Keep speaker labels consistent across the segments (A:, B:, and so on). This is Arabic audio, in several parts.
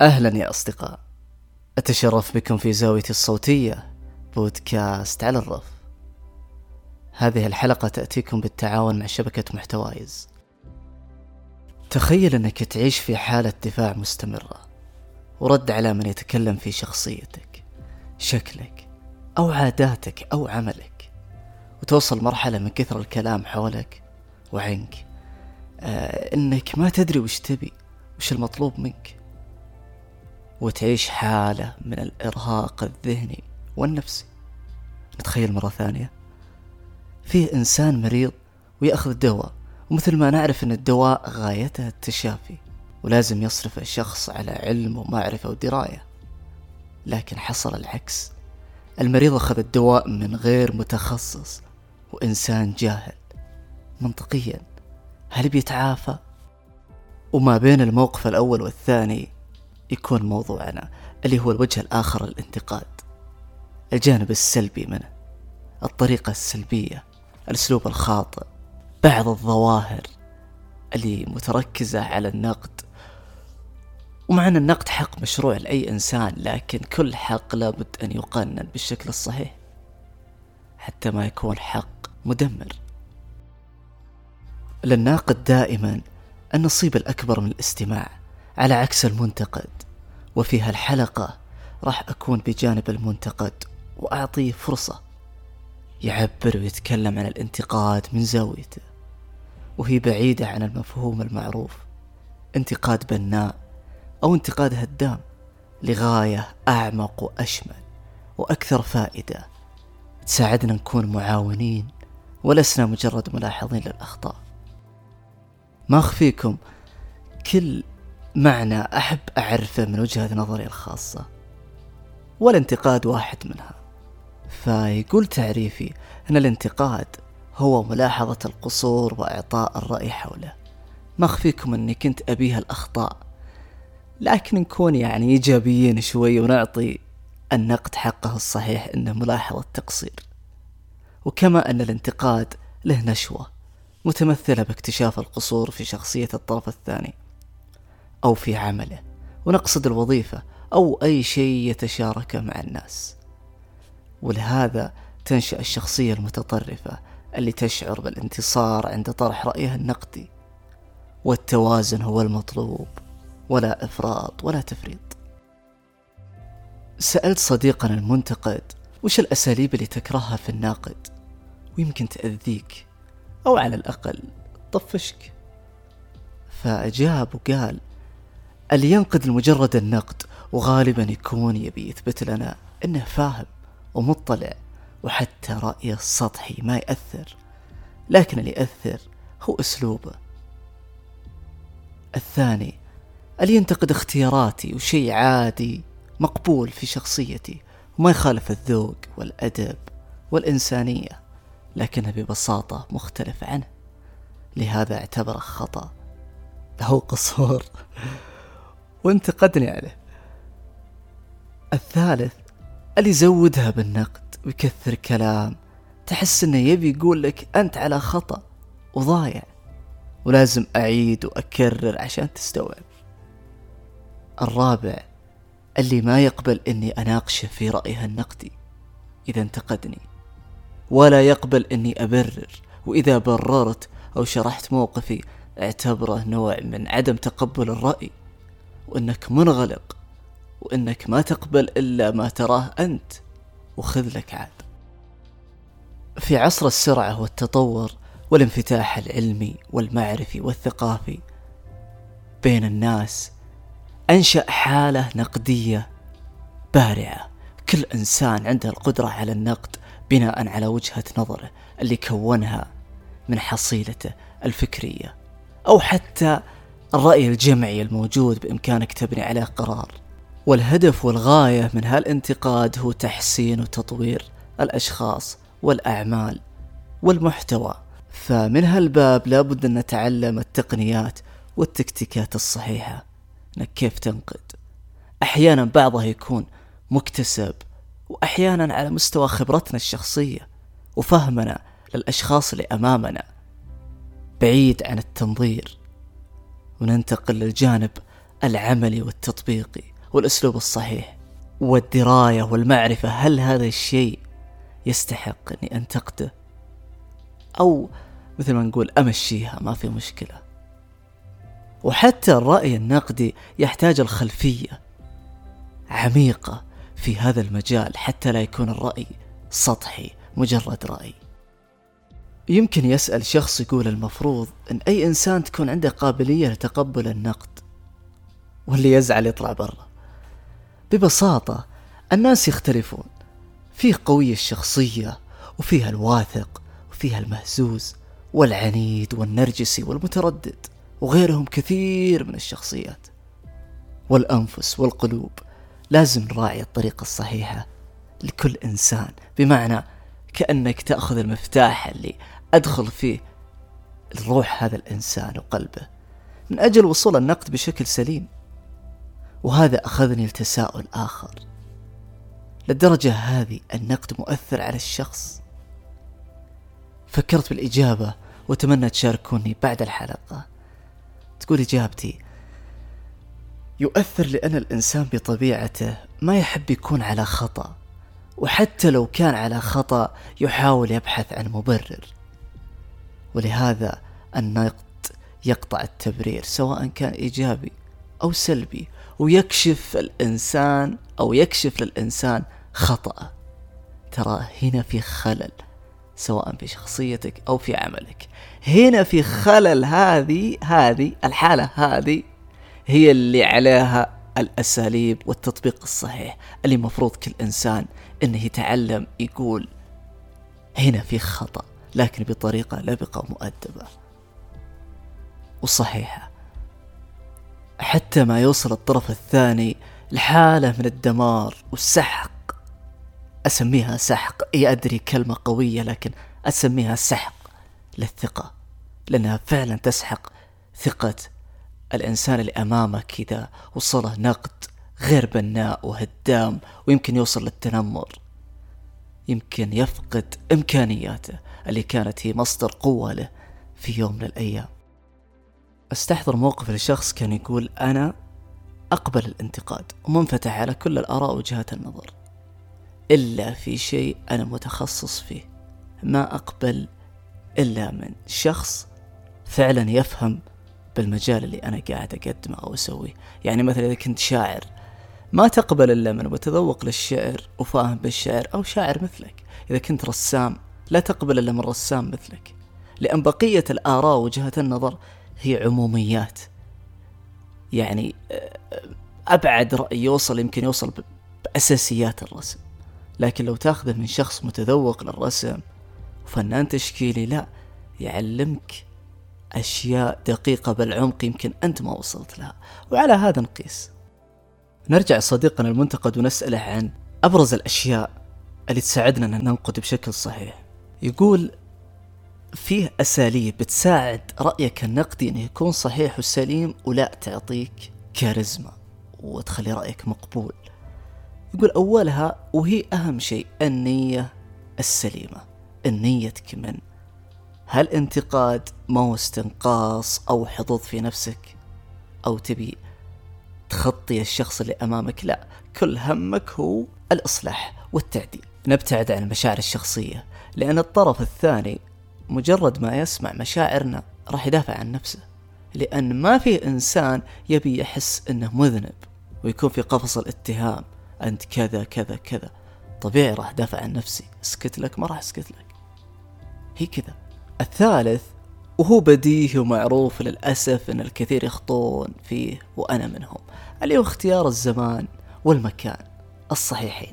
A: أهلا يا أصدقاء. أتشرف بكم في زاويتي الصوتية بودكاست على الرف. هذه الحلقة تأتيكم بالتعاون مع شبكة محتوايز. تخيل أنك تعيش في حالة دفاع مستمرة ورد على من يتكلم في شخصيتك شكلك أو عاداتك أو عملك وتوصل مرحلة من كثر الكلام حولك وعنك. آه إنك ما تدري وش تبي وش المطلوب منك. وتعيش حالة من الإرهاق الذهني والنفسي. نتخيل مرة ثانية. فيه إنسان مريض ويأخذ دواء ومثل ما نعرف أن الدواء غايته التشافي ولازم يصرف الشخص على علم ومعرفة ودراية. لكن حصل العكس. المريض أخذ الدواء من غير متخصص وإنسان جاهل. منطقيا. هل بيتعافى؟ وما بين الموقف الأول والثاني يكون موضوعنا اللي هو الوجه الآخر للانتقاد. الجانب السلبي منه الطريقة السلبية الأسلوب الخاطئ بعض الظواهر اللي متركزة على النقد. ومع أن النقد حق مشروع لأي إنسان لكن كل حق لابد أن يقنن بالشكل الصحيح حتى ما يكون حق مدمر. للناقد دائما النصيب الأكبر من الاستماع. على عكس المنتقد. وفي هالحلقة راح أكون بجانب المنتقد وأعطيه فرصة يعبر ويتكلم عن الانتقاد من زاويته وهي بعيدة عن المفهوم المعروف انتقاد بناء أو انتقاد هدام لغاية أعمق وأشمل وأكثر فائدة. تساعدنا نكون معاونين ولسنا مجرد ملاحظين للأخطاء. ما أخفيكم كل معنى أحب أعرفه من وجهة نظري الخاصة والانتقاد واحد منها. فيقول تعريفي أن الانتقاد هو ملاحظة القصور وإعطاء الرأي حوله. ما أخفيكم أني كنت أبيها الأخطاء لكن نكون يعني إيجابيين شوي ونعطي النقد حقه الصحيح أنه ملاحظة تقصير. وكما أن الانتقاد له نشوة متمثلة باكتشاف القصور في شخصية الطرف الثاني. أو في عمله ونقصد الوظيفة أو أي شيء يتشاركه مع الناس. ولهذا تنشأ الشخصية المتطرفة اللي تشعر بالانتصار عند طرح رأيها النقدي. والتوازن هو المطلوب ولا إفراط ولا تفريط. سألت صديقنا المنتقد وش الأساليب اللي تكرهها في الناقد؟ ويمكن تأذيك أو على الأقل تطفشك فأجاب وقال اللي ينقد لمجرد النقد وغالبا يكون يبي يثبت لنا إنه فاهم ومطلع وحتى رأيه السطحي ما يأثر لكن اللي يأثر هو أسلوبه. الثاني اللي ينتقد اختياراتي وشيء عادي مقبول في شخصيتي وما يخالف الذوق والأدب والإنسانية لكنه ببساطة مختلف عنه. لهذا اعتبره خطأ. له قصور. وانتقدني عليه. الثالث اللي يزودها بالنقد؟ ويكثر كلام تحس إنه يبي يقول لك أنت على خطأ وضايع. ولازم أعيد وأكرر عشان تستوعب. الرابع اللي ما يقبل إني أناقشه في رأيه النقدي إذا انتقدني. ولا يقبل إني أبرر. وإذا بررت أو شرحت موقفي اعتبره نوع من عدم تقبل الرأي. وإنك منغلق وإنك ما تقبل إلا ما تراه أنت وخذ لك عاد. في عصر السرعة والتطور والانفتاح العلمي والمعرفي والثقافي بين الناس أنشأ حالة نقدية بارعة. كل إنسان عنده القدرة على النقد بناء على وجهة نظره اللي كونها من حصيلته الفكرية أو حتى الرأي الجمعي الموجود بإمكانك تبني عليه قرار. والهدف والغاية من هالانتقاد هو تحسين وتطوير الأشخاص والأعمال والمحتوى. فمن هالباب لابد أن نتعلم التقنيات والتكتيكات الصحيحة. إنك كيف تنقد؟ أحيانا بعضها يكون مكتسب وأحيانا على مستوى خبرتنا الشخصية وفهمنا للأشخاص اللي أمامنا. بعيد عن التنظير. وننتقل للجانب العملي والتطبيقي والأسلوب الصحيح والدراية والمعرفة. هل هذا الشيء يستحق أني أنتقده؟ أو مثل ما نقول أمشيها ما في مشكلة. وحتى الرأي النقدي يحتاج الخلفية عميقة في هذا المجال حتى لا يكون الرأي سطحي مجرد رأي. يمكن يسأل شخص يقول المفروض أن أي إنسان تكون عنده قابلية لتقبل النقد واللي يزعل يطلع برا. ببساطة الناس يختلفون. فيه قوي الشخصية وفيها الواثق وفيها المهزوز والعنيد والنرجسي والمتردد وغيرهم كثير من الشخصيات. والأنفس والقلوب لازم نراعي الطريقة الصحيحة لكل إنسان بمعنى كأنك تأخذ المفتاح اللي أدخل فيه الروح هذا الإنسان وقلبه. من أجل وصول النقد بشكل سليم. وهذا أخذني لتساؤل آخر. للدرجة هذه النقد مؤثر على الشخص. فكرت بالإجابة وأتمنى تشاركوني بعد الحلقة. تقول إجابتي يؤثر لأن الإنسان بطبيعته ما يحب يكون على خطأ. وحتى لو كان على خطأ يحاول يبحث عن مبرر. ولهذا النقد يقطع التبرير سواء كان إيجابي أو سلبي ويكشف الإنسان أو يكشف للإنسان خطأ. ترى هنا في خلل سواء في شخصيتك أو في عملك. هنا في خلل هذه هذه الحالة هذه هي اللي عليها الأساليب والتطبيق الصحيح اللي مفروض كل إنسان إنه يتعلم يقول هنا في خطأ. لكن بطريقة لبقة ومؤدبة وصحيحة. حتى ما يوصل الطرف الثاني لحالة من الدمار والسحق أسميها سحق. إي أدري كلمة قوية لكن أسميها سحق للثقة لأنها فعلا تسحق ثقة الإنسان اللي أمامك إذا وصله نقد غير بناء وهدام ويمكن يوصل للتنمر. يمكن يفقد إمكانياته اللي كانت هي مصدر قوة له في يوم من الأيام. أستحضر موقف لشخص كان يقول أنا أقبل الانتقاد ومنفتح على كل الآراء وجهات النظر إلا في شيء أنا متخصص فيه. ما أقبل إلا من شخص فعلا يفهم بالمجال اللي أنا قاعد أقدمه أو أسويه. يعني مثلا إذا كنت شاعر ما تقبل إلا من متذوق للشعر وفاهم بالشعر أو شاعر مثلك. إذا كنت رسام لا تقبل إلا من رسام مثلك. لأن بقية الآراء وجهات النظر هي عموميات. يعني آه، أبعد رأي يوصل يمكن يوصل بأساسيات الرسم. لكن لو تأخذه من شخص متذوق للرسم وفنان تشكيلي لا يعلمك أشياء دقيقة بالعمق يمكن أنت ما وصلت لها. وعلى هذا نقيس. نرجع صديقنا المنتقد ونسأله عن أبرز الأشياء اللي تساعدنا أن ننقد بشكل صحيح. يقول فيه أساليب بتساعد رأيك النقدي أنه يكون صحيح وسليم ولا تعطيك كاريزما وتخلي رأيك مقبول. يقول أولها وهي أهم شيء النية السليمة النيتك من هل انتقاد ما هو استنقاص أو حظوظ في نفسك أو تبي تخطي الشخص اللي أمامك. لا كل همك هو الإصلاح والتعديل. نبتعد عن المشاعر الشخصية لأن الطرف الثاني مجرد ما يسمع مشاعرنا راح يدافع عن نفسه لأن ما في إنسان يبي يحس أنه مذنب ويكون في قفص الاتهام أنت كذا كذا كذا. طبيعي راح دافع عن نفسي اسكت لك ما راح أسكت لك. هي كذا. الثالث وهو بديهي ومعروف للأسف أن الكثير يخطون فيه وأنا منهم. اللي هو اختيار الزمان والمكان الصحيحين.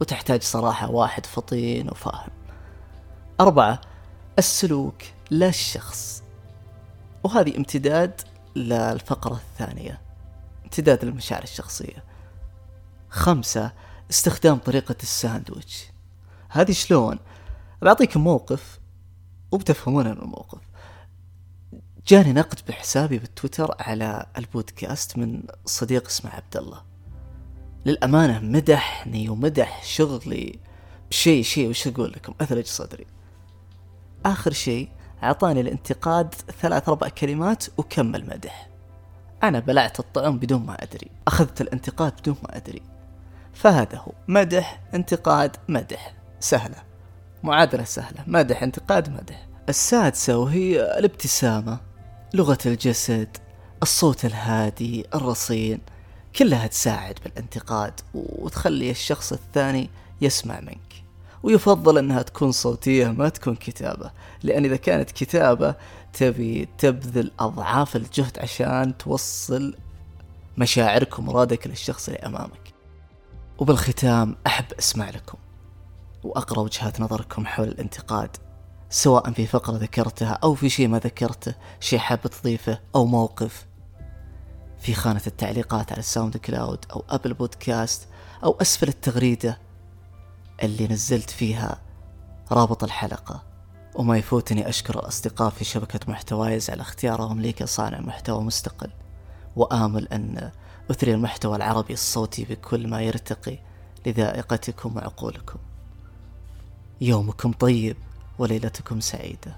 A: وتحتاج صراحة واحد فطين وفاهم. أربعة السلوك لا الشخص. وهذه امتداد للفقرة الثانية امتداد للمشاعر الشخصية. خمسة استخدام طريقة الساندويتش. هذه شلون؟ بعطيكم موقف وبتفهمون الموقف جاني نقد بحسابي بالتويتر على البودكاست من صديق اسمه عبد الله للأمانة مدحني ومدح شغلي بشيء شيء وش أقول لكم؟ أثلج صدري. آخر شيء أعطاني الانتقاد ثلاث أربع كلمات وكمل مدح. أنا بلعت الطعم بدون ما أدري. أخذت الانتقاد بدون ما أدري. فهذا هو. مدح انتقاد مدح. سهلة. معادلة سهلة. مدح انتقاد مدح السادسة وهي الابتسامة. لغة الجسد الصوت الهادي الرصين. كلها تساعد بالانتقاد وتخلي الشخص الثاني يسمع منك. ويفضل إنها تكون صوتية ما تكون كتابة. لأن إذا كانت كتابة تبي تبذل أضعاف الجهد عشان توصل مشاعرك ومرادك للشخص اللي أمامك. وبالختام أحب أسمع لكم. وأقرأ وجهات نظركم حول الانتقاد سواء في فقرة ذكرتها أو في شيء ما ذكرته شيء حاب تضيفه أو موقف. في خانة التعليقات على ال SoundCloud أو Apple Podcast أو أسفل التغريدة اللي نزلت فيها رابط الحلقة. وما يفوتني أشكر الأصدقاء في شبكة محتوايز على اختيارهم لي كصانع محتوى مستقل. وآمل أن أثري المحتوى العربي الصوتي بكل ما يرتقي لذائقتكم وعقولكم. يومكم طيب وليلتكم سعيدة.